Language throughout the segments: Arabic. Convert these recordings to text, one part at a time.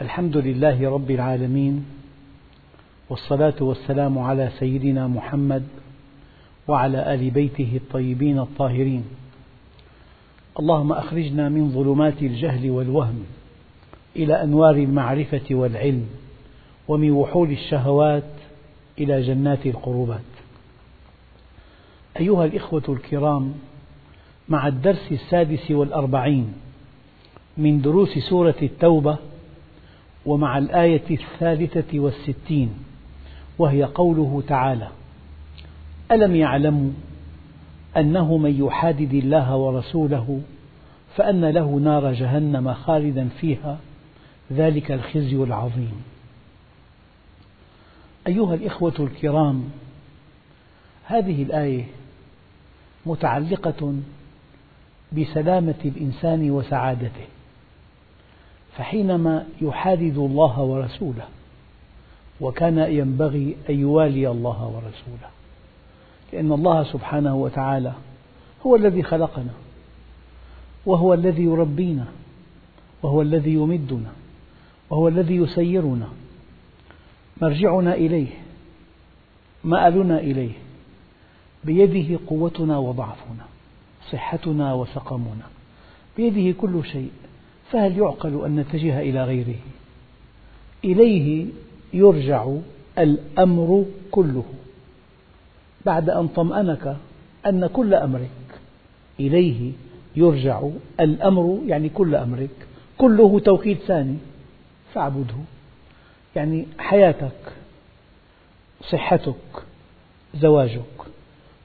الحمد لله رب العالمين والصلاة والسلام على سيدنا محمد وعلى آل بيته الطيبين الطاهرين. اللهم أخرجنا من ظلمات الجهل والوهم إلى أنوار المعرفة والعلم ومن وحول الشهوات إلى جنات القربات. أيها الإخوة الكرام مع الدرس السادس والأربعين من دروس سورة التوبة ومع الآية الثالثة والستين وهي قوله تعالى ألم يعلموا أنه من يحادد الله ورسوله فأن له نار جهنم خالدا فيها؟ ذلك الخزي العظيم. أيها الإخوة الكرام هذه الآية متعلقة بسلامة الإنسان وسعادته. فحينما يحادد الله ورسوله وكان ينبغي أن يوالي الله ورسوله. لأن الله سبحانه وتعالى هو الذي خلقنا وهو الذي يربينا وهو الذي يمدنا وهو الذي يسيرنا. مرجعنا إليه مآلنا إليه بيده قوتنا وضعفنا صحتنا وسقمنا بيده كل شيء. فهل يعقل أن نتجه إلى غيره؟ إليه يرجع الأمر كله بعد أن طمأنك أن كل أمرك. إليه يرجع الأمر يعني كل أمرك. كله توكيد ثاني فاعبده. يعني حياتك صحتك زواجك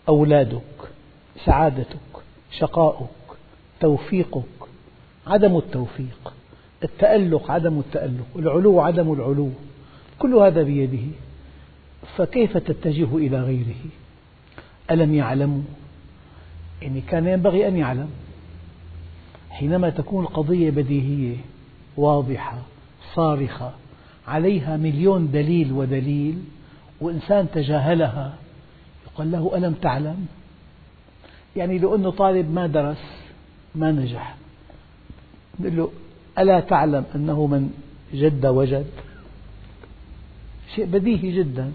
أولادك سعادتك شقاؤك توفيقك عدم التوفيق التألق عدم التألق العلو عدم العلو كل هذا بيده. فكيف تتجه إلى غيره؟ ألم يعلموا؟ يعني كان ينبغي أن يعلم. حينما تكون القضية بديهية واضحة صارخة عليها مليون دليل ودليل وإنسان تجاهلها يقال له ألم تعلم؟ يعني لو أنه طالب ما درس ما نجح. نقول له ألا تعلم أنه من جد وجد؟ شيء بديهي جدا.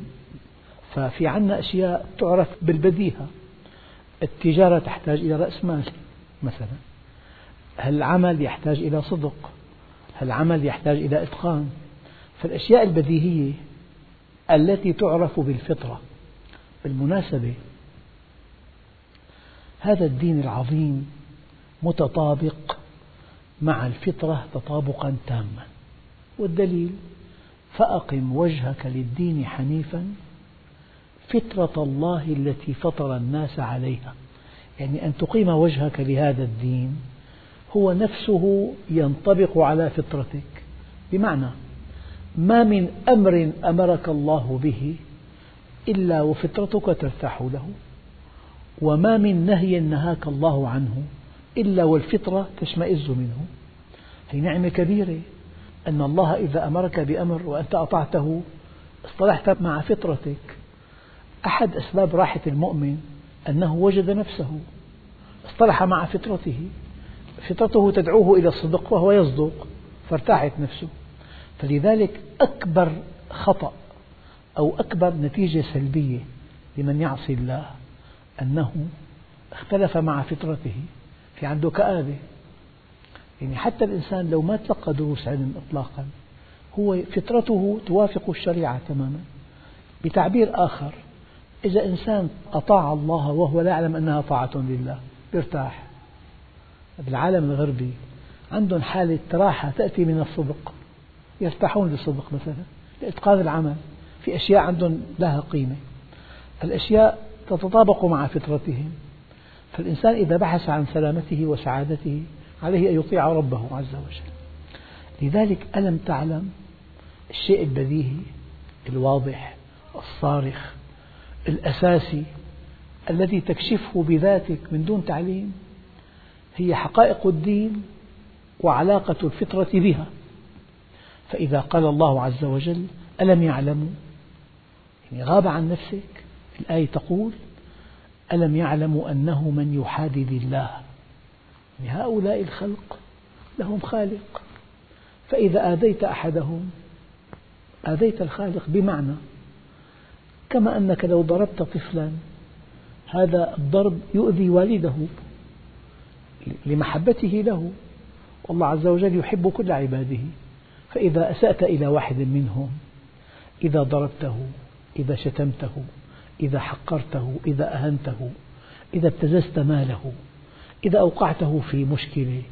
ففي عنا أشياء تعرف بالبديهة. التجارة تحتاج إلى رأس مال مثلا. العمل يحتاج إلى صدق؟ العمل يحتاج إلى إتقان؟ فالأشياء البديهية التي تعرف بالفطرة بالمناسبة. هذا الدين العظيم متطابق مع الفطرة تطابقا تاما. والدليل فأقم وجهك للدين حنيفا فطرة الله التي فطر الناس عليها. يعني أن تقيم وجهك لهذا الدين هو نفسه ينطبق على فطرتك. بمعنى ما من أمر أمرك الله به إلا وفطرتك ترتاح له وما من نهي نهاك الله عنه إلا والفطرة تشمئز منه. هي نعمة كبيرة أن الله إذا أمرك بأمر وأنت أطعته اصطلحت مع فطرتك أحد أسباب راحة المؤمن أنه وجد نفسه اصطلح مع فطرته. فطرته تدعوه إلى الصدق وهو يصدق فارتاحت نفسه. فلذلك أكبر خطأ أو أكبر نتيجة سلبية لمن يعصي الله أنه اختلف مع فطرته. في عنده كآبة يعني حتى الإنسان لو ما تلقى دروس علم إطلاقا هو فطرته توافق الشريعة تماما. بتعبير آخر إذا إنسان أطاع الله وهو لا يعلم أنها طاعة لله يرتاح بالعالم الغربي عندهم حالة راحة تأتي من الصدق. يرتاحون للصدق مثلا لإتقان العمل. في أشياء عندهم لها قيمة. الأشياء تتطابق مع فطرتهم. فالإنسان إذا بحث عن سلامته وسعادته عليه أن يطيع ربه عز وجل. لذلك ألم تعلم الشيء البديهي الواضح الصارخ الأساسي الذي تكشفه بذاتك من دون تعليم هي حقائق الدين وعلاقة الفطرة بها. فإذا قال الله عز وجل ألم يعلموا؟ يعني غاب عن نفسك الآية تقول ألم يعلموا أنه من يحادد الله؟ يعني هؤلاء الخلق لهم خالق. فإذا آذيت أحدهم آذيت الخالق بمعنى كما أنك لو ضربت طفلا هذا الضرب يؤذي والده لمحبته له. والله عز وجل يحب كل عباده. فإذا أسأت إلى واحد منهم إذا ضربته إذا شتمته إذا حقرته إذا أهنته إذا ابتززت ماله إذا أوقعته في مشكلة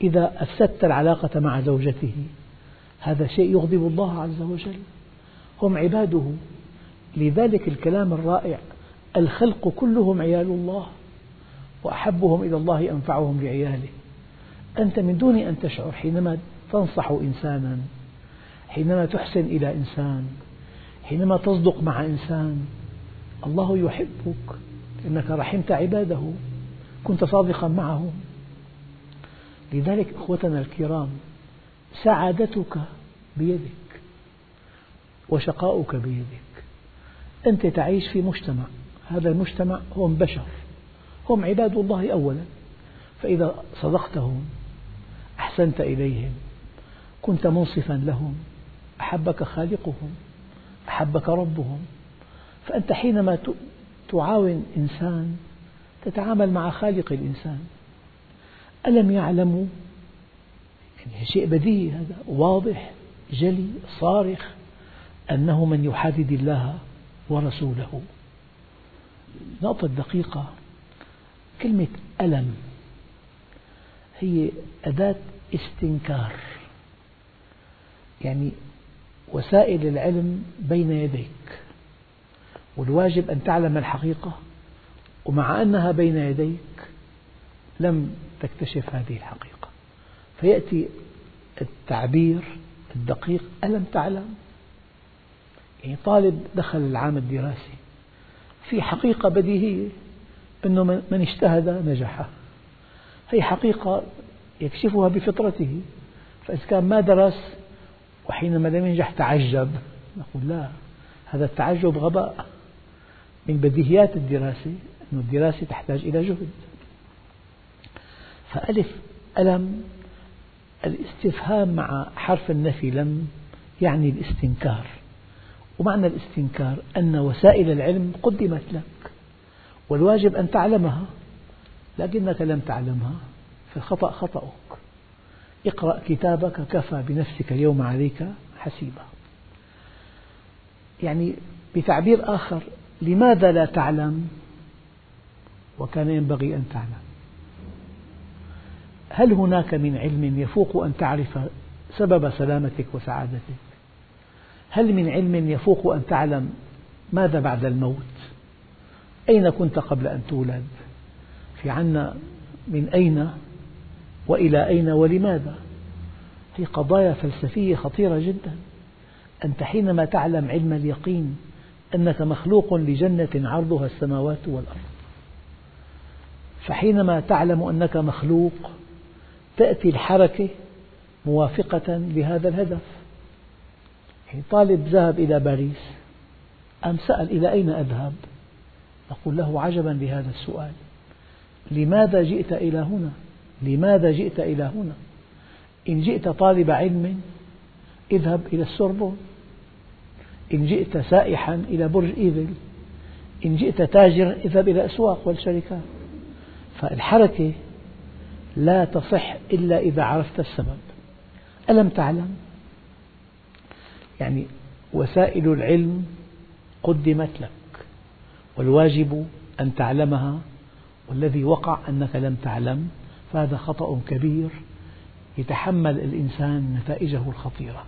إذا أفسدت العلاقة مع زوجته. هذا شيء يغضب الله عز وجل. هم عباده. لذلك الكلام الرائع الخلق كلهم عيال الله وأحبهم إلى الله أنفعهم لعياله أنت من دون أن تشعر حينما تنصح إنسانا حينما تحسن إلى إنسان حينما تصدق مع إنسان. الله يحبك. إنك رحمت عباده. كنت صادقا معهم. لذلك إخوتنا الكرام سعادتك بيدك وشقاؤك بيدك. أنت تعيش في مجتمع. هذا المجتمع هم بشر. هم عباد الله أولا. فإذا صدقتهم أحسنت إليهم. كنت منصفا لهم. أحبك خالقهم. أحبك ربهم. فأنت حينما تعاون إنسان تتعامل مع خالق الإنسان. ألم يعلموا يعني شيء بديهي هذا. واضح جلي صارخ أنه من يحادد الله ورسوله. نقطة دقيقة. كلمة ألم هي أداة استنكار. يعني وسائل العلم بين يديك. والواجب أن تعلم الحقيقة ومع أنها بين يديك لم تكتشف هذه الحقيقة. فيأتي التعبير الدقيق ألم تعلم؟ يعني طالب دخل العام الدراسي في حقيقة بديهية أنه من اجتهد نجح هي حقيقة يكشفها بفطرته فإذا كان ما درس وحينما لم ينجح تعجب. نقول لا هذا التعجب غباء. من بديهيات الدراسة أن الدراسة تحتاج إلى جهد. فألف ألم الاستفهام مع حرف النفي لم يعني الاستنكار. ومعنى الاستنكار أن وسائل العلم قدمت لك والواجب أن تعلمها. لكنك لم تعلمها فالخطأ خطأك. اقرأ كتابك كفى بنفسك اليوم عليك حسيبا. يعني بتعبير آخر لماذا لا تعلم؟ وكان ينبغي أن تعلم. هل هناك من علم يفوق أن تعرف سبب سلامتك وسعادتك؟ هل من علم يفوق أن تعلم ماذا بعد الموت؟ أين كنت قبل أن تولد؟ في عنا من أين وإلى أين ولماذا؟ هي قضايا فلسفية خطيرة جدا. أنت حينما تعلم علم اليقين أنك مخلوق لجنة عرضها السماوات والأرض. فحينما تعلم أنك مخلوق تأتي الحركة موافقة لهذا الهدف. طالب ذهب إلى باريس أم سأل إلى أين أذهب؟ نقول له عجبا لهذا السؤال. لماذا جئت إلى هنا؟ لماذا جئت إلى هنا؟ إن جئت طالب علم اذهب إلى السوربون. إن جئت سائحا إلى برج إيفل إن جئت تاجرا اذهب إلى الأسواق والشركات فالحركة لا تصح إلا إذا عرفت السبب. ألم تعلم؟ يعني وسائل العلم قدمت لك والواجب أن تعلمها والذي وقع أنك لم تعلم فهذا خطأ كبير يتحمل الإنسان نتائجه الخطيرة.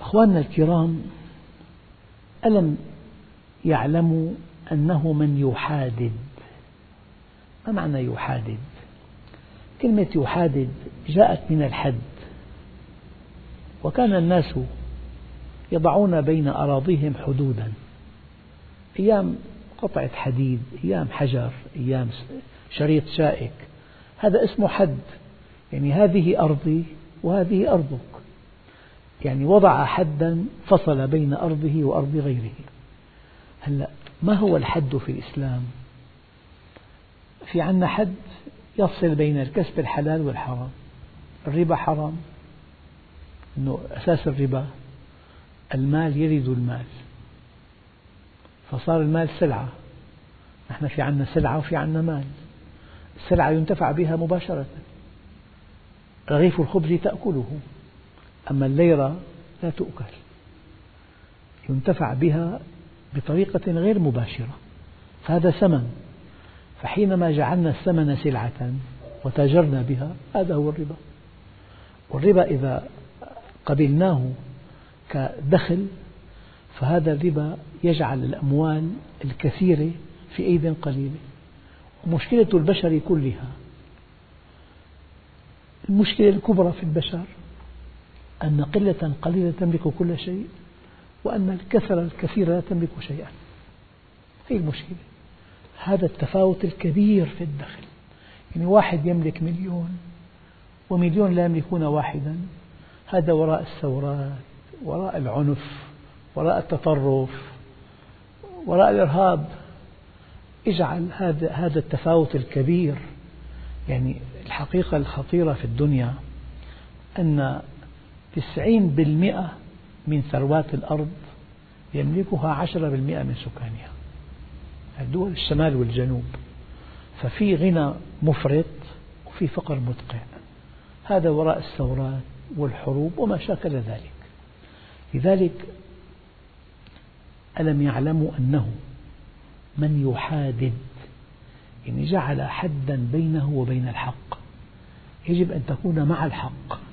أخواننا الكرام ألم يعلموا أنه من يحادد؟ ما معنى يحادد؟ كلمة يحادد جاءت من الحد وكان الناس يضعون بين أراضيهم حدودا. أيام قطعة حديد أيام حجر أيام شريط شائك هذا اسمه حد يعني هذه أرضي وهذه أرضك. يعني وضع حدا فصل بين أرضه وأرض غيره. هلا ما هو الحد في الإسلام؟ في عنا حد يفصل بين الكسب الحلال والحرام. الربا حرام. أنه أساس الربا. المال يرد المال. فصار المال سلعة. نحن في عنا سلعة وفي عنا مال. السلعة ينتفع بها مباشرة. رغيف الخبز تأكله. أما الليرة لا تؤكل. ينتفع بها بطريقة غير مباشرة. فهذا ثمن فحينما جعلنا الثمن سلعة وتاجرنا بها هذا هو الربا. والربا إذا قبلناه كدخل فهذا الربا يجعل الأموال الكثيرة في أيد قليلة مشكلة البشر كلها المشكلة الكبرى في البشر أن قلة قليلة تملك كل شيء وأن الكثرة الكثيرة لا تملك شيئا. هي المشكلة. هذا التفاوت الكبير في الدخل. يعني واحد يملك مليون ومليون لا يملكون واحدا. هذا وراء الثورات وراء العنف وراء التطرف وراء الإرهاب. اجعل هذا هذا التفاوت الكبير. يعني الحقيقة الخطيرة في الدنيا أن تسعين بالمئة من ثروات الأرض يملكها عشرة بالمئة من سكانها. دول الشمال والجنوب. ففي غنى مفرط وفي فقر مدقع هذا وراء الثورات والحروب وما شاكل ذلك. لذلك ألم يعلموا أنه من يحادد يعني جعل حدا بينه وبين الحق يجب أن تكون مع الحق.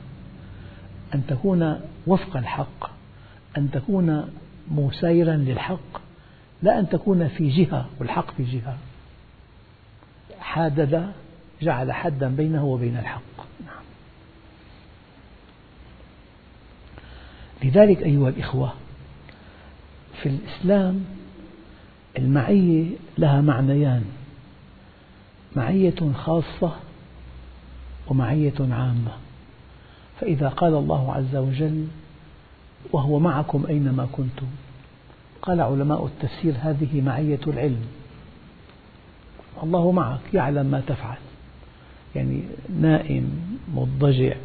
أن تكون وفق الحق أن تكون مسايرا للحق لا أن تكون في جهة والحق في جهة حادد جعل حدا بينه وبين الحق. لذلك أيها الإخوة في الإسلام المعية لها معنيان معية خاصة ومعية عامة فإذا قال الله عز وجل وهو معكم أينما كنتم. قال علماء التفسير هذه معية العلم. الله معك يعلم ما تفعل. يعني نائم مضجع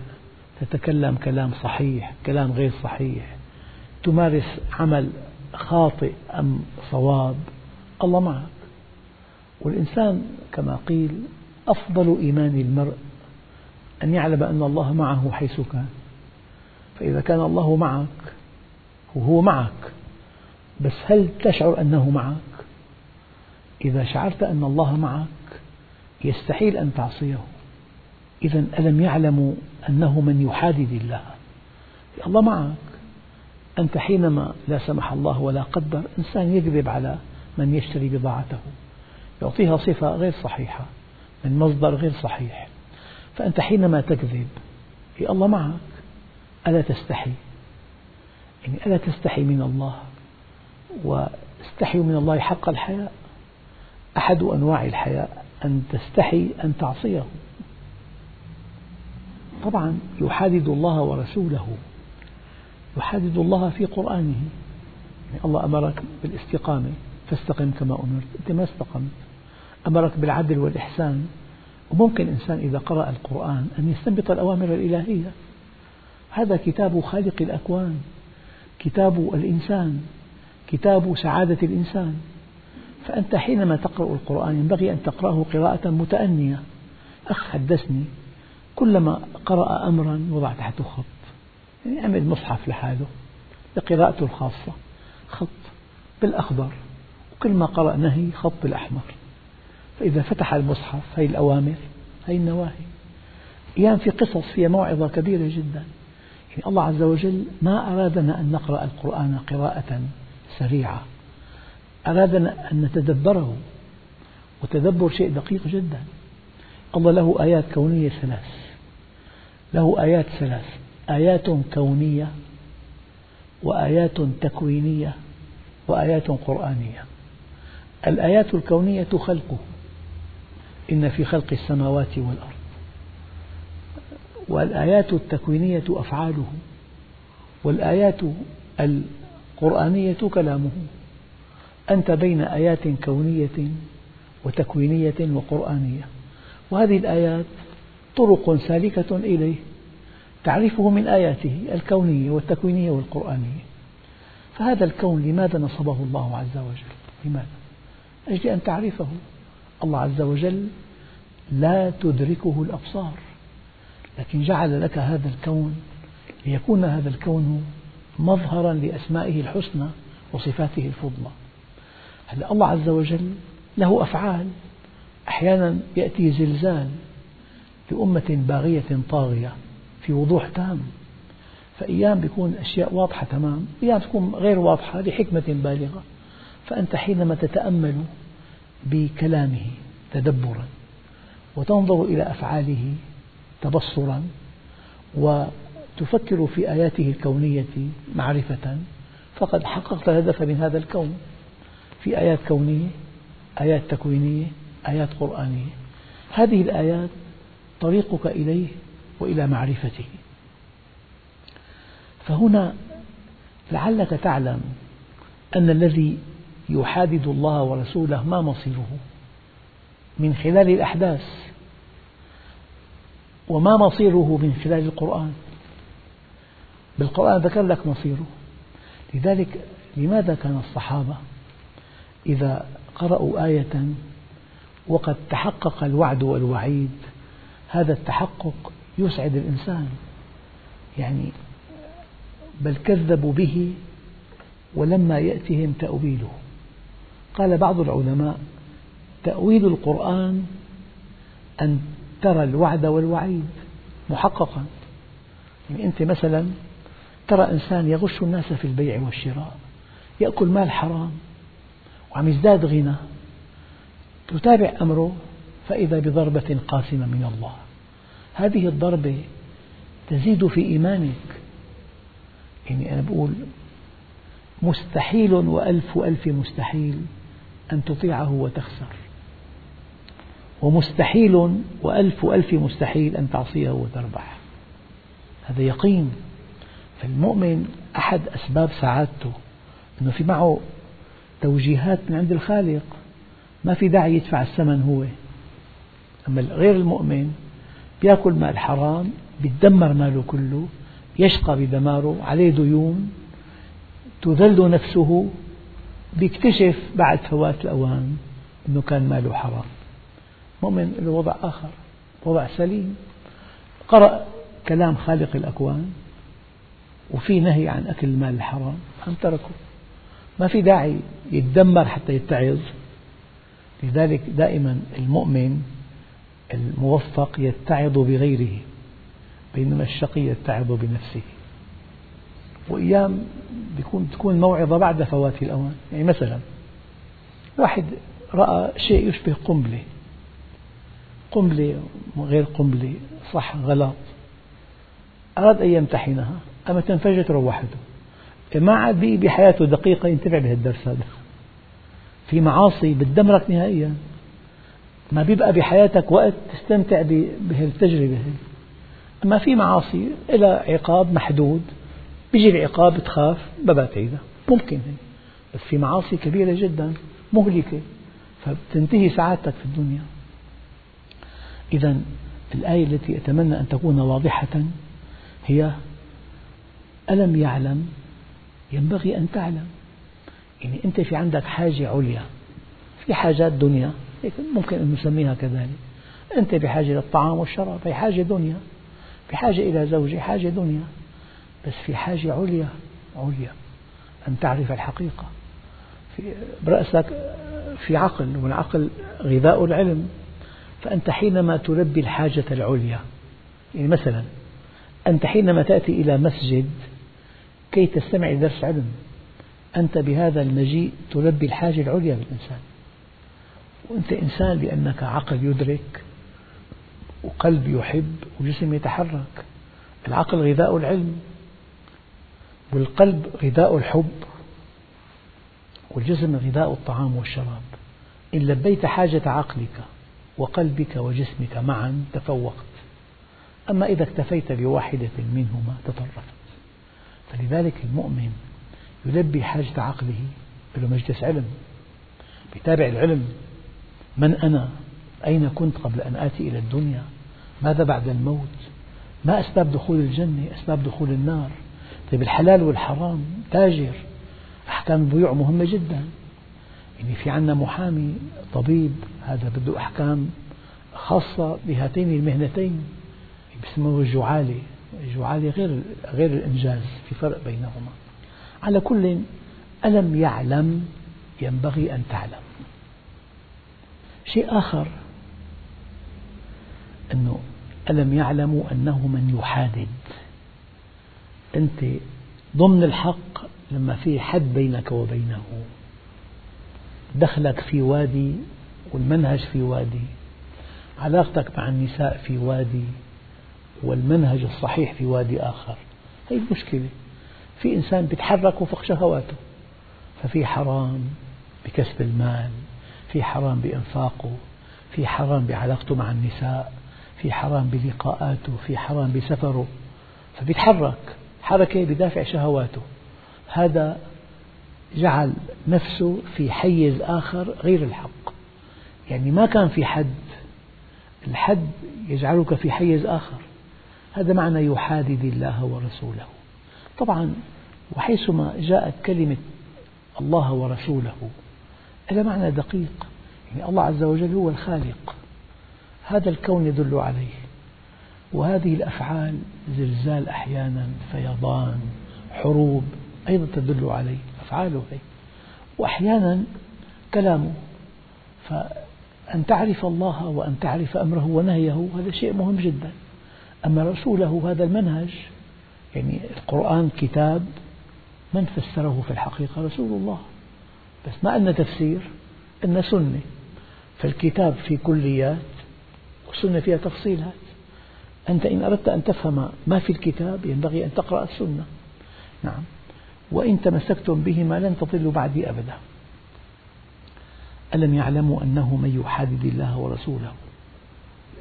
تتكلم كلام صحيح كلام غير صحيح. تمارس عمل خاطئ أم صواب. الله معك. والإنسان كما قيل أفضل إيمان المرء أن يعلم أن الله معه حيث كان. فإذا كان الله معك وهو معك بس هل تشعر أنه معك؟ إذا شعرت أن الله معك يستحيل أن تعصيه. إذا ألم يعلموا أنه من يحادد الله؟ الله معك. أنت حينما لا سمح الله ولا قدر إنسان يكذب على من يشتري بضاعته. يعطيها صفة غير صحيحة من مصدر غير صحيح. فأنت حينما تكذب في الله معك. ألا تستحي؟ يعني ألا تستحي من الله؟ واستحيوا من الله حق الحياء. أحد أنواع الحياء أن تستحي أن تعصيه. طبعا يحادد الله ورسوله. يحادد الله في قرآنه. يعني الله أمرك بالاستقامة. فاستقم كما أمرت. أنت ما استقمت. أمرك بالعدل والإحسان. وممكن إنسان إذا قرأ القرآن أن يستنبط الأوامر الإلهية. هذا كتاب خالق الأكوان كتاب الإنسان كتاب سعادة الإنسان. فأنت حينما تقرأ القرآن ينبغي أن تقرأه قراءة متأنية. أخ حدثني كلما قرأ أمرا وضع تحته خط. يعني عمل مصحف لحاله لقراءته الخاصة. خط بالأخضر وكل ما قرأ نهي خط بالأحمر. فإذا فتح المصحف هي الأوامر هي النواهي. أيام في قصص فيها موعظة كبيرة جدا. يعني الله عز وجل ما أرادنا أن نقرأ القرآن قراءة سريعة. أرادنا أن نتدبره. وتدبر شيء دقيق جدا. الله له آيات كونية ثلاث. له آيات ثلاث. آيات كونية وآيات تكوينية وآيات قرآنية. الآيات الكونية خلقه. إن في خلق السماوات والأرض. والآيات التكوينية أفعاله والآيات القرآنية كلامه أنت بين آيات كونية وتكوينية وقرآنية. وهذه الآيات طرق سالكة إليه تعرفه من آياته الكونية والتكوينية والقرآنية. فهذا الكون لماذا نصبه الله عز وجل؟ لماذا؟ أجل أن تعرفه. الله عز وجل لا تدركه الأبصار لكن جعل لك هذا الكون ليكون هذا الكون مظهرا لأسمائه الحسنى وصفاته الفضلى. هلا الله عز وجل له أفعال؟ أحيانا يأتي زلزال لأمة باغية طاغية في وضوح تام فأيام بيكون أشياء واضحة تمام أيام تكون غير واضحة لحكمة بالغة. فأنت حينما تتأمل بكلامه تدبرا وتنظر إلى أفعاله تبصرا وتفكر في آياته الكونية معرفة. فقد حققت الهدف من هذا الكون. في آيات كونية آيات تكوينية آيات قرآنية. هذه الآيات طريقك إليه وإلى معرفته. فهنا لعلك تعلم أن الذي يحادد الله ورسوله ما مصيره من خلال الأحداث وما مصيره من خلال القرآن. بالقرآن ذكر لك مصيره. لذلك لماذا كان الصحابة إذا قرأوا آية وقد تحقق الوعد والوعيد؟ هذا التحقق يسعد الإنسان. يعني بل كذبوا به ولما يأتهم تأويله. قال بعض العلماء تأويل القرآن أن ترى الوعد والوعيد محققا. يعني أنت مثلا ترى إنسان يغش الناس في البيع والشراء يأكل مال حرام وعم يزداد غنى تتابع أمره فإذا بضربة قاسمة من الله. هذه الضربة تزيد في إيمانك. يعني أنا بقول مستحيل وألف ألف مستحيل. أن تطيعه وتخسر. ومستحيل وألف ألف مستحيل أن تعصيه وتربح هذا يقين. فالمؤمن أحد أسباب سعادته أنه في معه توجيهات من عند الخالق. ما في داعي يدفع الثمن هو. أما غير المؤمن يأكل مال حرام يتدمر ماله كله يشقى بدماره عليه ديون تذل نفسه بيكتشف بعد فوات الأوان أنه كان ماله حرام. مؤمن له وضع آخر وضع سليم. قرأ كلام خالق الأكوان وفي نهي عن أكل المال الحرام أم تركه. ما في داعي يتدمر حتى يتعظ. لذلك دائما المؤمن الموفق يتعظ بغيره بينما الشقي يتعظ بنفسه. وأيام بيكون تكون موعظة بعد فوات الأوان. يعني مثلا واحد رأى شيء يشبه قنبلة. قنبلة غير قنبلة صح غلط. أراد أن يمتحنها. أما تنفجت روحته. ما عاد بقي بحياته دقيقة ينتفع بهالدرس هذا. في معاصي بتدمرك نهائيا. ما بيبقى بحياتك وقت تستمتع بهالتجربة أما في معاصي لها عقاب محدود بيجي العقاب تخاف ما بتعيدها ممكن. هي بس في معاصي كبيرة جدا مهلكة. فبتنتهي سعادتك في الدنيا. إذا الآية التي أتمنى أن تكون واضحة هي ألم يعلم؟ ينبغي أن تعلم. يعني أنت في عندك حاجة عليا. في حاجات دنيا. ممكن أن نسميها كذلك. أنت بحاجة للطعام والشراب. هي حاجة دنيا. بحاجة إلى زوجة. حاجة دنيا. بس في حاجة عليا عليا. أن تعرف الحقيقة. في برأسك في عقل والعقل غذاء العلم. فأنت حينما تلبي الحاجة العليا يعني مثلا أنت حينما تأتي إلى مسجد كي تستمع لدرس علم أنت بهذا المجيء تلبي الحاجة العليا للإنسان. وأنت إنسان لأنك عقل يدرك وقلب يحب وجسم يتحرك. العقل غذاء العلم. والقلب غذاء الحب والجسم غذاء الطعام والشراب. إن لبيت حاجة عقلك وقلبك وجسمك معا تفوقت. أما إذا اكتفيت بواحدة منهما تطرفت. فلذلك المؤمن يلبي حاجة عقله له مجلس علم يتابع العلم. من أنا؟ أين كنت قبل أن آتي إلى الدنيا؟ ماذا بعد الموت؟ ما أسباب دخول الجنة؟ أسباب دخول النار؟ طيب الحلال والحرام تاجر. أحكام البيوع مهمة جدا. يعني في عندنا محامي طبيب هذا بده أحكام خاصة بهاتين المهنتين. بسموه الجعالة الجعالة غير غير الإنجاز في فرق بينهما. على كل ألم يعلم؟ ينبغي أن تعلم. شيء آخر أنه ألم يعلموا أنه من يحادد؟ أنت ضمن الحق لما في حد بينك وبينه. دخلك في وادي والمنهج في وادي. علاقتك مع النساء في وادي والمنهج الصحيح في وادي آخر. هي المشكلة في إنسان بيتحرك وفق شهواته. ففي حرام بكسب المال في حرام بإنفاقه في حرام بعلاقته مع النساء في حرام بلقاءاته في حرام بسفره. فبيتحرك. حركة بدافع شهواته. هذا جعل نفسه في حيز آخر غير الحق. يعني ما كان في حد الحد يجعلك في حيز آخر. هذا معنى يحادد الله ورسوله. طبعا وحيثما جاءت كلمة الله ورسوله لها معنى دقيق. يعني الله عز وجل هو الخالق. هذا الكون يدل عليه. وهذه الأفعال زلزال أحيانا فيضان حروب أيضا تدل عليه أفعاله هي وأحيانا كلامه. فأن تعرف الله وأن تعرف أمره ونهيه هذا شيء مهم جدا. أما رسوله هذا المنهج يعني القرآن كتاب من فسره في الحقيقة؟ رسول الله. بس ما أن تفسير أن سنة. فالكتاب في كليات والسنة فيها تفصيلات. أنت إن أردت أن تفهم ما في الكتاب ينبغي أن تقرأ السنة. نعم. وإن تمسكتم بهما لن تضلوا بعدي أبدا. ألم يعلموا أنه من يحادد الله ورسوله؟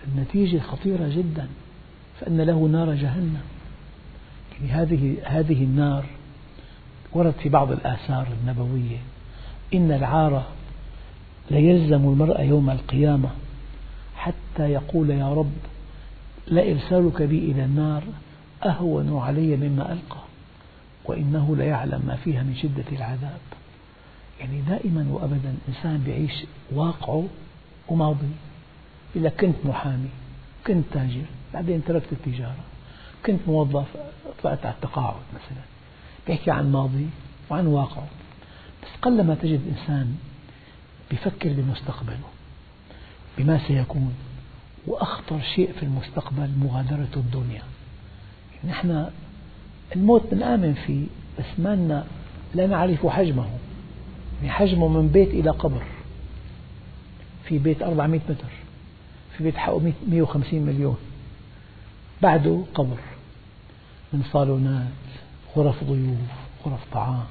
النتيجة خطيرة جدا فأن له نار جهنم. يعني هذه هذه النار ورد في بعض الآثار النبوية. إن العار ليلزم المرء يوم القيامة حتى يقول يا رب لإرسالك بي إلى النار أهون علي مما ألقى وإنه ليعلم ما فيها من شدة العذاب. يعني دائما وأبدا إنسان يعيش واقعه وماضي. يقول لك كنت محامي كنت تاجر بعدين تركت التجارة كنت موظف طلعت على التقاعد مثلا. بيحكي عن ماضي وعن واقعه. بس قلما تجد إنسان بيفكر بمستقبله بما سيكون وأخطر شيء في المستقبل مغادرة الدنيا. نحن الموت بنآمن فيه بس ما لا نعرف حجمه. يعني حجمه من بيت إلى قبر. في بيت 400 متر. في بيت حقه 150 مليون. بعده قبر. من صالونات غرف ضيوف غرف طعام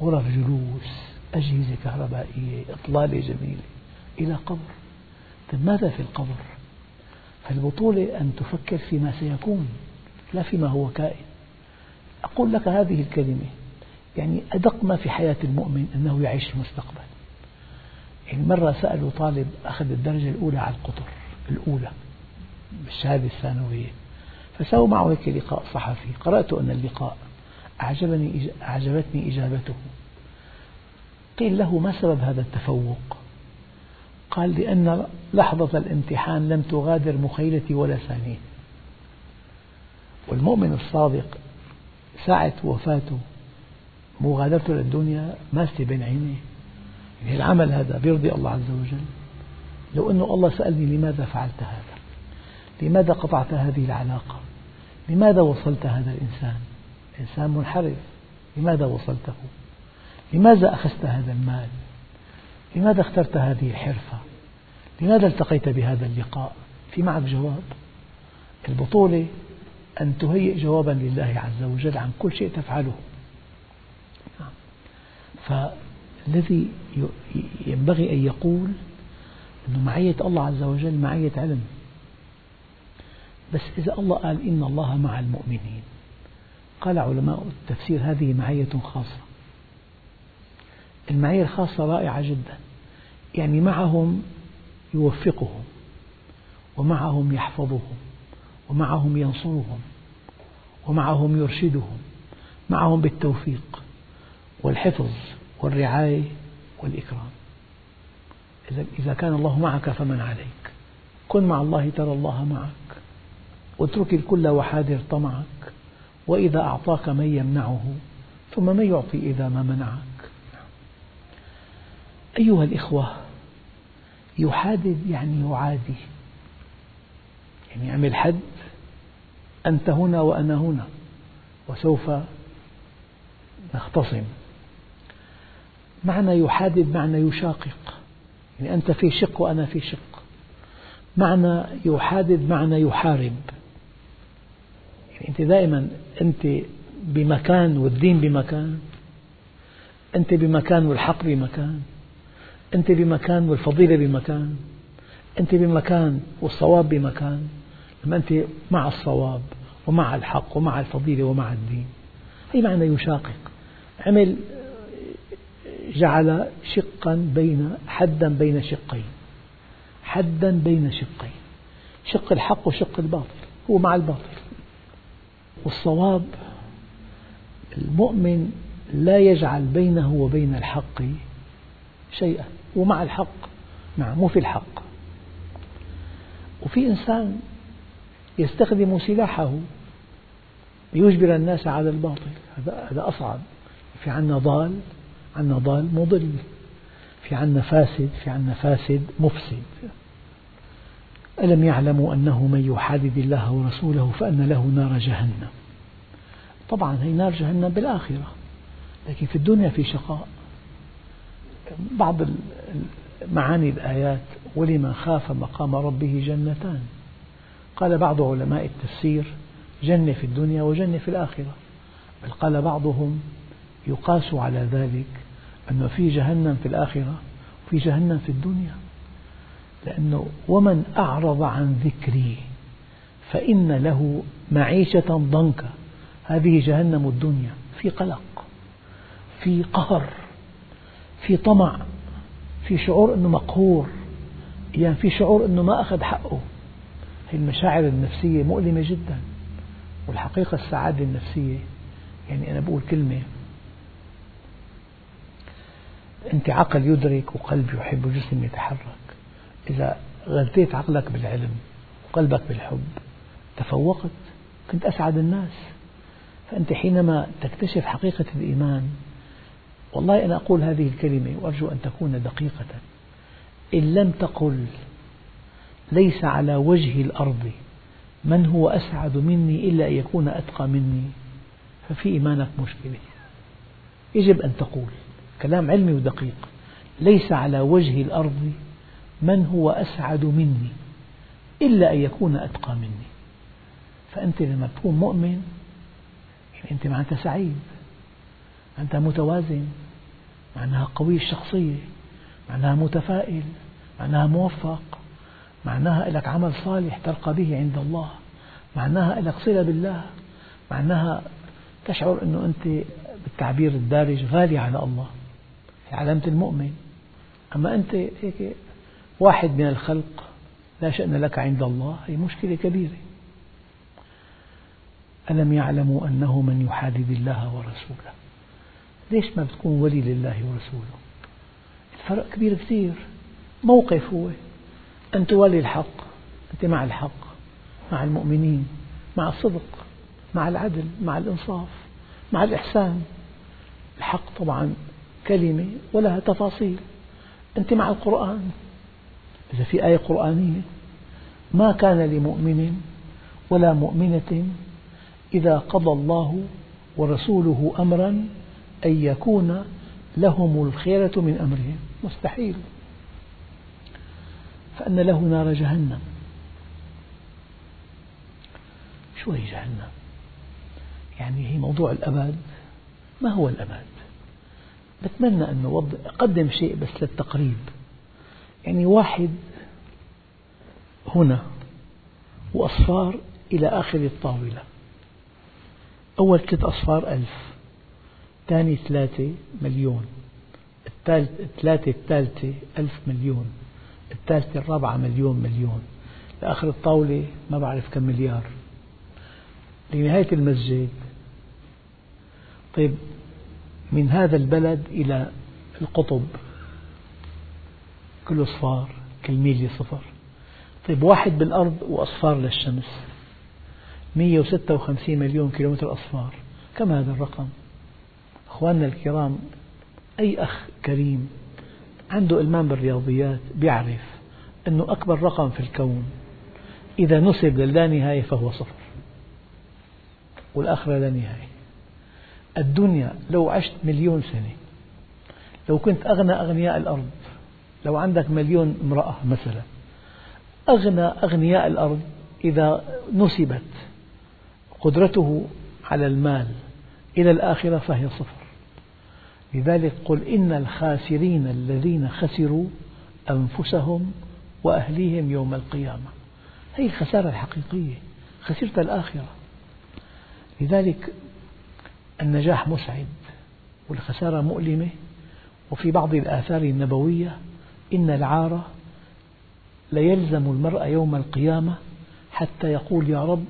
غرف جلوس أجهزة كهربائية إطلالة جميلة. إلى قبر. طيب ماذا في القبر؟ فالبطولة أن تفكر فيما سيكون لا فيما هو كائن. أقول لك هذه الكلمة يعني أدق ما في حياة المؤمن أنه يعيش المستقبل. يعني مرة سألوا طالب أخذ الدرجة الأولى على القطر الأولى بالشهادة الثانوية. فسووا معه هيك لقاء صحفي. قرأت أن اللقاء أعجبني أعجبتني إجابته. قيل له ما سبب هذا التفوق؟ قال لأن لحظة الامتحان لم تغادر مخيلتي ولا ثانية. والمؤمن الصادق ساعة وفاته مغادرته للدنيا ماسة بين عينيه. يعني العمل هذا بيرضي الله عز وجل. لو أن الله سألني لماذا فعلت هذا؟ لماذا قطعت هذه العلاقة؟ لماذا وصلت هذا الإنسان؟ إنسان منحرف. لماذا وصلته؟ لماذا أخذت هذا المال؟ لماذا اخترت هذه الحرفة؟ لماذا التقيت بهذا اللقاء؟ في معك جواب. البطولة أن تهيئ جوابا لله عز وجل عن كل شيء تفعله. فالذي ينبغي أن يقول أن معية الله عز وجل معية علم. بس إذا الله قال إن الله مع المؤمنين قال علماء التفسير هذه معية خاصة. المعية الخاصة رائعة جدا. يعني معهم يوفقهم ومعهم يحفظهم ومعهم ينصرهم ومعهم يرشدهم معهم بالتوفيق والحفظ والرعاية والإكرام. إذا كان الله معك فمن عليك. كن مع الله ترى الله معك. واترك الكل وحاذر طمعك. وإذا أعطاك من يمنعه ثم من يعطي إذا ما منعك. أيها الإخوة يحادد يعني يعادي يعني يعمل حد أنت هنا وأنا هنا وسوف نختصم. معنى يحادد معنى يشاقق. يعني أنت في شق وأنا في شق. معنى يحادد معنى يحارب. يعني أنت دائما أنت بمكان والدين بمكان أنت بمكان والحق بمكان. أنت بمكان والفضيلة بمكان أنت بمكان والصواب بمكان. لما أنت مع الصواب ومع الحق ومع الفضيلة ومع الدين هي معنى يشاقق؟ عمل جعل شقا بين حدا بين شقين حدا بين شقين. شق الحق وشق الباطل هو مع الباطل. والصواب المؤمن لا يجعل بينه وبين الحق شيئا. هو مع الحق. نعم مو في الحق. وفي إنسان يستخدم سلاحه ليجبر الناس على الباطل. هذا أصعب. في عنا ضال عنا ضال مضل. في عنا فاسد في عنا فاسد مفسد. ألم يعلموا أنه من يحادد الله ورسوله فأن له نار جهنم؟ طبعا هي نار جهنم بالآخرة لكن في الدنيا في شقاء. بعض معاني الآيات ولمن خاف مقام ربه جنتان. قال بعض علماء التفسير جنة في الدنيا وجنة في الآخرة بل قال بعضهم يقاس على ذلك أنه في جهنم في الآخرة وفي جهنم في الدنيا. لأنه ومن أعرض عن ذكري فإن له معيشة ضنكا. هذه جهنم الدنيا في قلق في قهر في طمع. في شعور أنه مقهور. يعني في شعور أنه ما أخذ حقه. هي المشاعر النفسية مؤلمة جدا والحقيقة السعادة النفسية. يعني أنا بقول كلمة أنت عقل يدرك وقلب يحب وجسم يتحرك. إذا غذيت عقلك بالعلم وقلبك بالحب تفوقت كنت أسعد الناس. فأنت حينما تكتشف حقيقة الإيمان والله أنا أقول هذه الكلمة وأرجو أن تكون دقيقة. إن لم تقل ليس على وجه الأرض من هو أسعد مني إلا أن يكون أتقى مني ففي إيمانك مشكلة. يجب أن تقول كلام علمي ودقيق. ليس على وجه الأرض من هو أسعد مني إلا أن يكون أتقى مني. فأنت لما تكون مؤمن أنت معناتها سعيد. معناتها متوازن معناها قوي الشخصية معناها متفائل معناها موفق معناها لك عمل صالح ترقى به عند الله معناها لك صلة بالله معناها تشعر أنه أنت بالتعبير الدارج غالي على الله علامة المؤمن. أما أنت هيك واحد من الخلق لا شأن لك عند الله هي مشكلة كبيرة. ألم يعلموا أنه من يحادد الله ورسوله؟ ليش ما بتكون ولي لله ورسوله؟ الفرق كبير كثير. موقف هو. أن تولي الحق أنت مع الحق مع المؤمنين مع الصدق مع العدل مع الإنصاف مع الإحسان. الحق طبعا كلمة ولها تفاصيل. أنت مع القرآن. إذا في آية قرآنية ما كان لمؤمن ولا مؤمنة إذا قضى الله ورسوله أمرا أن يكون لهم الخيرة من أمرهم. مستحيل. فأن له نار جهنم. شو هي جهنم. يعني هي موضوع الأبد. ما هو الأبد؟ بتمنى أن أقدم شيء بس للتقريب. يعني واحد هنا وأصفار إلى آخر الطاولة. أول ثلاث أصفار ألف. ثاني ثلاثة مليون الثلاثة الثالثة ألف مليون الثالثة الرابعة مليون مليون. لآخر الطاولة ما بعرف كم مليار. لنهاية المسجد. طيب من هذا البلد إلى القطب كله صفار كل ميل صفر. طيب واحد بالأرض وأصفار للشمس. 156 مليون كيلومتر أصفار. كم هذا الرقم؟ أخواننا الكرام أي أخ كريم عنده إلمام بالرياضيات يعرف أنه أكبر رقم في الكون. إذا نسب للانهاية فهو صفر والآخرة لا نهاية. الدنيا لو عشت مليون سنة لو كنت أغنى أغنياء الأرض لو عندك مليون امرأة مثلا أغنى أغنياء الأرض إذا نسبت قدرته على المال إلى الآخرة فهي صفر. لذلك قل إن الخاسرين الذين خسروا أنفسهم وأهليهم يوم القيامة. هي الخسارة الحقيقية خسرت الآخرة. لذلك النجاح مسعد والخسارة مؤلمة. وفي بعض الآثار النبوية إن العار ليلزم المرء يوم القيامة حتى يقول يا رب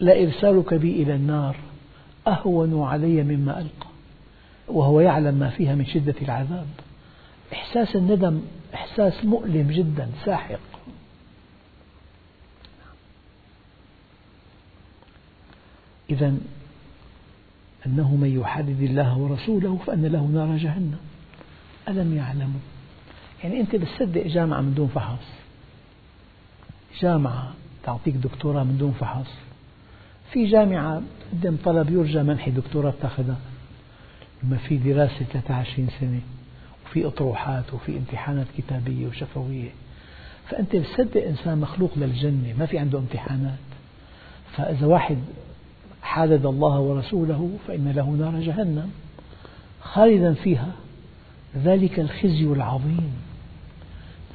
لإرسالك بي إلى النار أهون علي مما ألقى وهو يعلم ما فيها من شدة العذاب. إحساس الندم إحساس مؤلم جدا ساحق. إذا أنه من يحدد الله ورسوله فأن له نار جهنم. ألم يعلموا؟ يعني أنت بتصدق جامعة من دون فحص. جامعة تعطيك دكتوراه من دون فحص. في جامعة قدم طلب يرجى منح دكتوراه تاخذها لما في دراسة 23 سنة وفي أطروحات وفي امتحانات كتابية وشفوية. فأنت بتصدق إنسان مخلوق للجنة ما في عنده امتحانات. فإذا واحد حادد الله ورسوله فإن له نار جهنم. خالدا فيها. ذلك الخزي العظيم.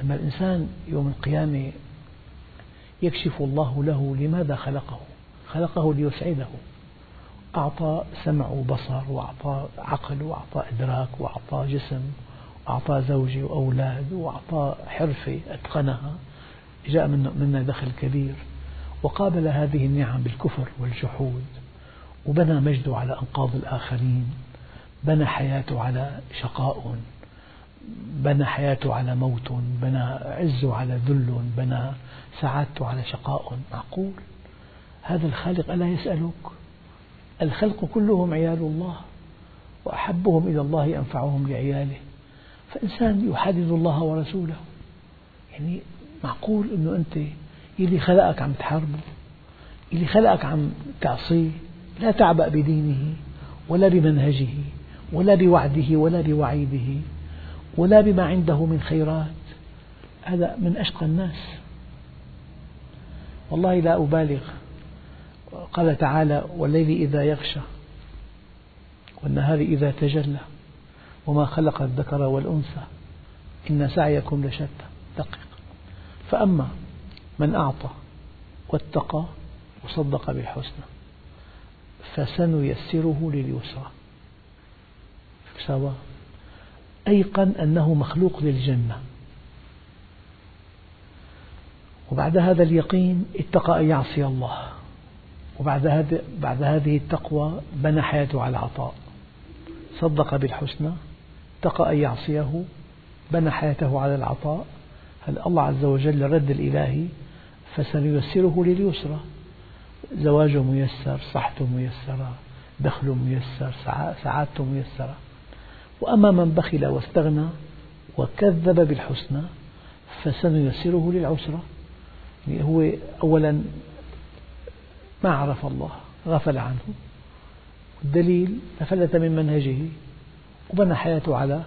لما الإنسان يوم القيامة يكشف الله له لماذا خلقه. خلقه ليسعده. أعطى سمع وبصر وأعطى عقل وأعطى إدراك وأعطى جسم وأعطى زوجة وأولاد وأعطى حرفة أتقنها. جاء منا دخل كبير وقابل هذه النعم بالكفر والجحود وبنى مجده على أنقاض الآخرين. بنى حياته على شقاء بنى حياته على موت بنى عزه على ذل بنى سعادته على شقاء. معقول؟ هذا الخالق ألا يسألك الخلق كلهم عيال الله وأحبهم إلى الله أنفعهم لعياله فإنسان يحدد الله ورسوله. يعني معقول أنه أنت اللي خلقك عم تحاربه اللي خلقك عم تعصيه لا تعبأ بدينه ولا بمنهجه ولا بوعده ولا بوعيده ولا بما عنده من خيرات. هذا من أشقى الناس. والله لا أبالغ قال تعالى والليل إذا يغشى والنهار إذا تجلى وما خلق الذكر والأنثى إن سعيكم لشتى. دقق فأما من أعطى واتقى وصدق بالحسنى فسنيسره لليسرى. سواء أيقن أنه مخلوق للجنة. وبعد هذا اليقين اتقى أن يعصي الله. وبعد هذه بعد هذه التقوى بنى حياته على العطاء صدق بالحسنى اتقى أن يعصيه بنى حياته على العطاء. هل الله عز وجل الرد الإلهي فسنيسره لليسرى. زواجه ميسر صحته ميسرة دخله ميسر سعادته ميسرة. وأما من بخل واستغنى وكذب بالحسنى فسنيسره للعسرى. يعني هو أولا ما عرف الله غفل عنه. الدليل تفلت من منهجه وبنى حياته على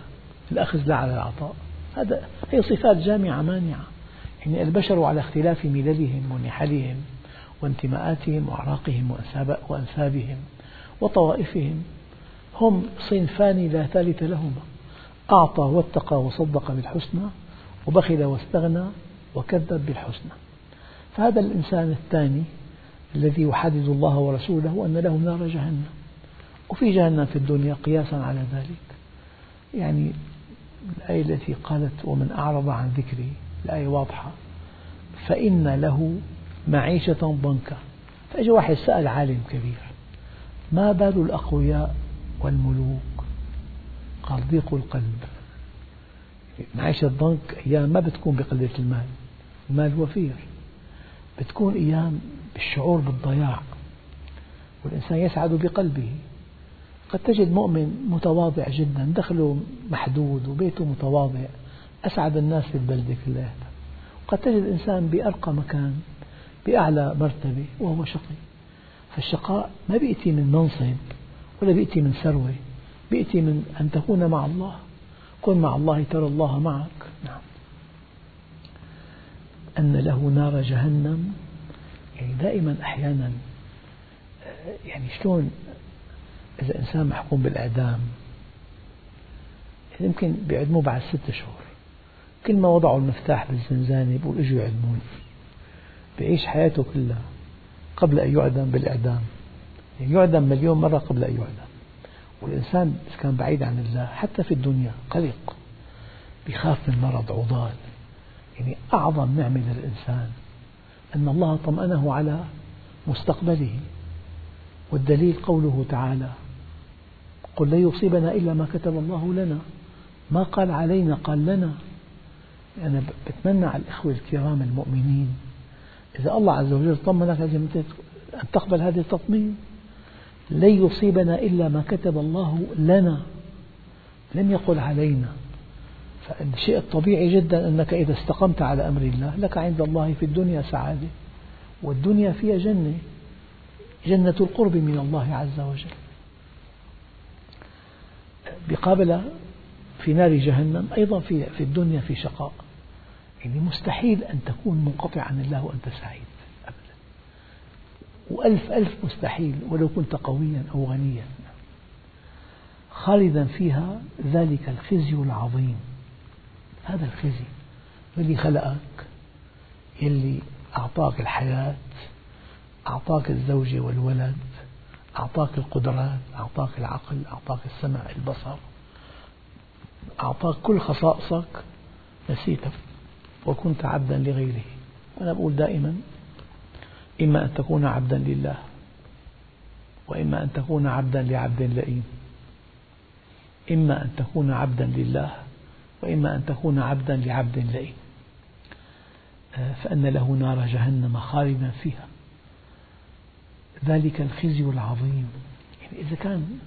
الأخذ لا على العطاء. هذا هي صفات جامعة مانعة. يعني البشر على اختلاف مللهم ونحلهم وانتماءاتهم وأعراقهم وأنسابهم وطوائفهم. هم صنفان لا ثالث لهما. أعطى واتقى وصدق بالحسنى وبخل واستغنى وكذب بالحسنى. فهذا الإنسان الثاني الذي يحدد الله ورسوله أن له نار جهنم. وفي جهنم في الدنيا قياسا على ذلك. يعني الآية التي قالت ومن أعرض عن ذكري الآية واضحة. فإن له معيشة ضنكا. فأجى واحد سأل عالم كبير ما بال الأقوياء والملوك؟ قال ضيق القلب. معيشة الضنك أيام ما بتكون بقلة المال. المال وفير بتكون أيام بالشعور بالضياع. والإنسان يسعد بقلبه. قد تجد مؤمن متواضع جدا دخله محدود وبيته متواضع أسعد الناس في البلدة كلها قد تجد إنسان بأرقى مكان بأعلى مرتبة وهو شقي. فالشقاء ما بيأتي من منصب ولا بيأتي من ثروة بيأتي من أن تكون مع الله. كن مع الله ترى الله معك. نعم. أن له نار جهنم. يعني دائما أحيانا يعني شلون إذا إنسان محكوم بالإعدام يمكن بيعدموه بعد ست شهور. كل ما وضعوا المفتاح بالزنزانة بقول إجوا يعدموني. بيعيش حياته كلها قبل أن يعدم بالإعدام يعني يعدم مليون مرة قبل أن يعدم. والإنسان إذا كان بعيد عن الله حتى في الدنيا قلق بيخاف من مرض عضال. يعني أعظم نعمة للإنسان أن الله طمأنه على مستقبله والدليل قوله تعالى قل لن يصيبنا إلا ما كتب الله لنا ما قال علينا قال لنا. أنا بتمنى على الإخوة الكرام المؤمنين إذا الله عز وجل طمنك أن تقبل هذا التطمين. لن يصيبنا إلا ما كتب الله لنا لم يقل علينا. فالشيء الطبيعي جدا أنك إذا استقمت على أمر الله لك عند الله في الدنيا سعادة والدنيا فيها جنة جنة القرب من الله عز وجل. بقابل في نار جهنم أيضا في في الدنيا في شقاء. يعني مستحيل أن تكون منقطع عن الله وأنت سعيد أبدا. وألف ألف مستحيل ولو كنت قويا أو غنيا. خالدا فيها ذلك الخزي العظيم. هذا الخزي الذي خلقك يلي أعطاك الحياة أعطاك الزوجة والولد أعطاك القدرات أعطاك العقل أعطاك السمع البصر أعطاك كل خصائصك نسيته وكنت عبدا لغيره. أنا أقول دائما إما أن تكون عبدا لله وإما أن تكون عبدا لعبد لئيم. إما أن تكون عبدا لله وإما أن تكون عبدا لعبد لئيم آه، فأن له نار جهنم خالدا فيها. ذلك الخزي العظيم. يعني إذا كان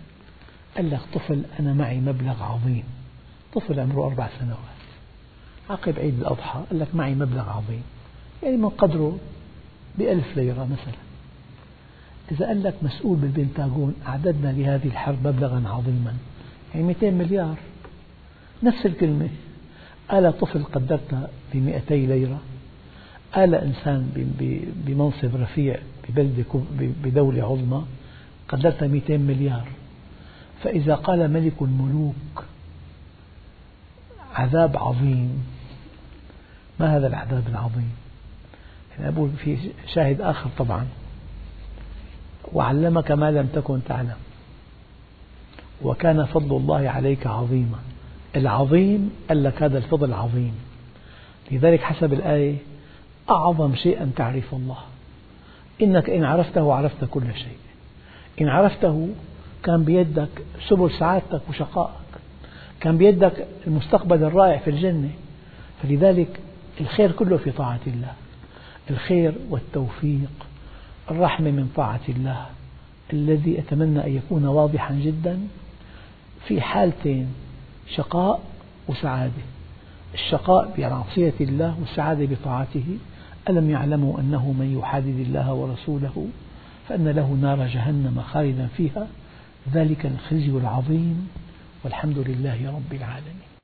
قال لك طفل أنا معي مبلغ عظيم. طفل عمره أربع سنوات. عقب عيد الأضحى قال لك معي مبلغ عظيم. يعني من قدره بألف ليرة مثلا. إذا قال لك مسؤول بالبنتاغون أعددنا لهذه الحرب مبلغا عظيما. يعني 200 مليار. نفس الكلمة. قال طفل قدرتها ب 200 ليرة؟ قال إنسان بمنصب رفيع ببلدة بدولة عظمى قدرتها 200 مليار؟ فإذا قال ملك الملوك عذاب عظيم. ما هذا العذاب العظيم؟ يعني أقول في شاهد آخر طبعا. وعلمك ما لم تكن تعلم وكان فضل الله عليك عظيما. العظيم قال لك هذا الفضل عظيم لذلك حسب الآية أعظم شيء أن تعرف الله. إنك إن عرفته عرفت كل شيء. إن عرفته كان بيدك سبل سعادتك وشقائك. كان بيدك المستقبل الرائع في الجنة. فلذلك الخير كله في طاعة الله. الخير والتوفيق الرحمة من طاعة الله. الذي أتمنى أن يكون واضحا جدا في حالتين. شقاء وسعادة. الشقاء بمعصية الله والسعادة بطاعته. ألم يعلموا أنه من يحادد الله ورسوله فأن له نار جهنم خالدا فيها؟ ذلك الخزي العظيم. والحمد لله رب العالمين.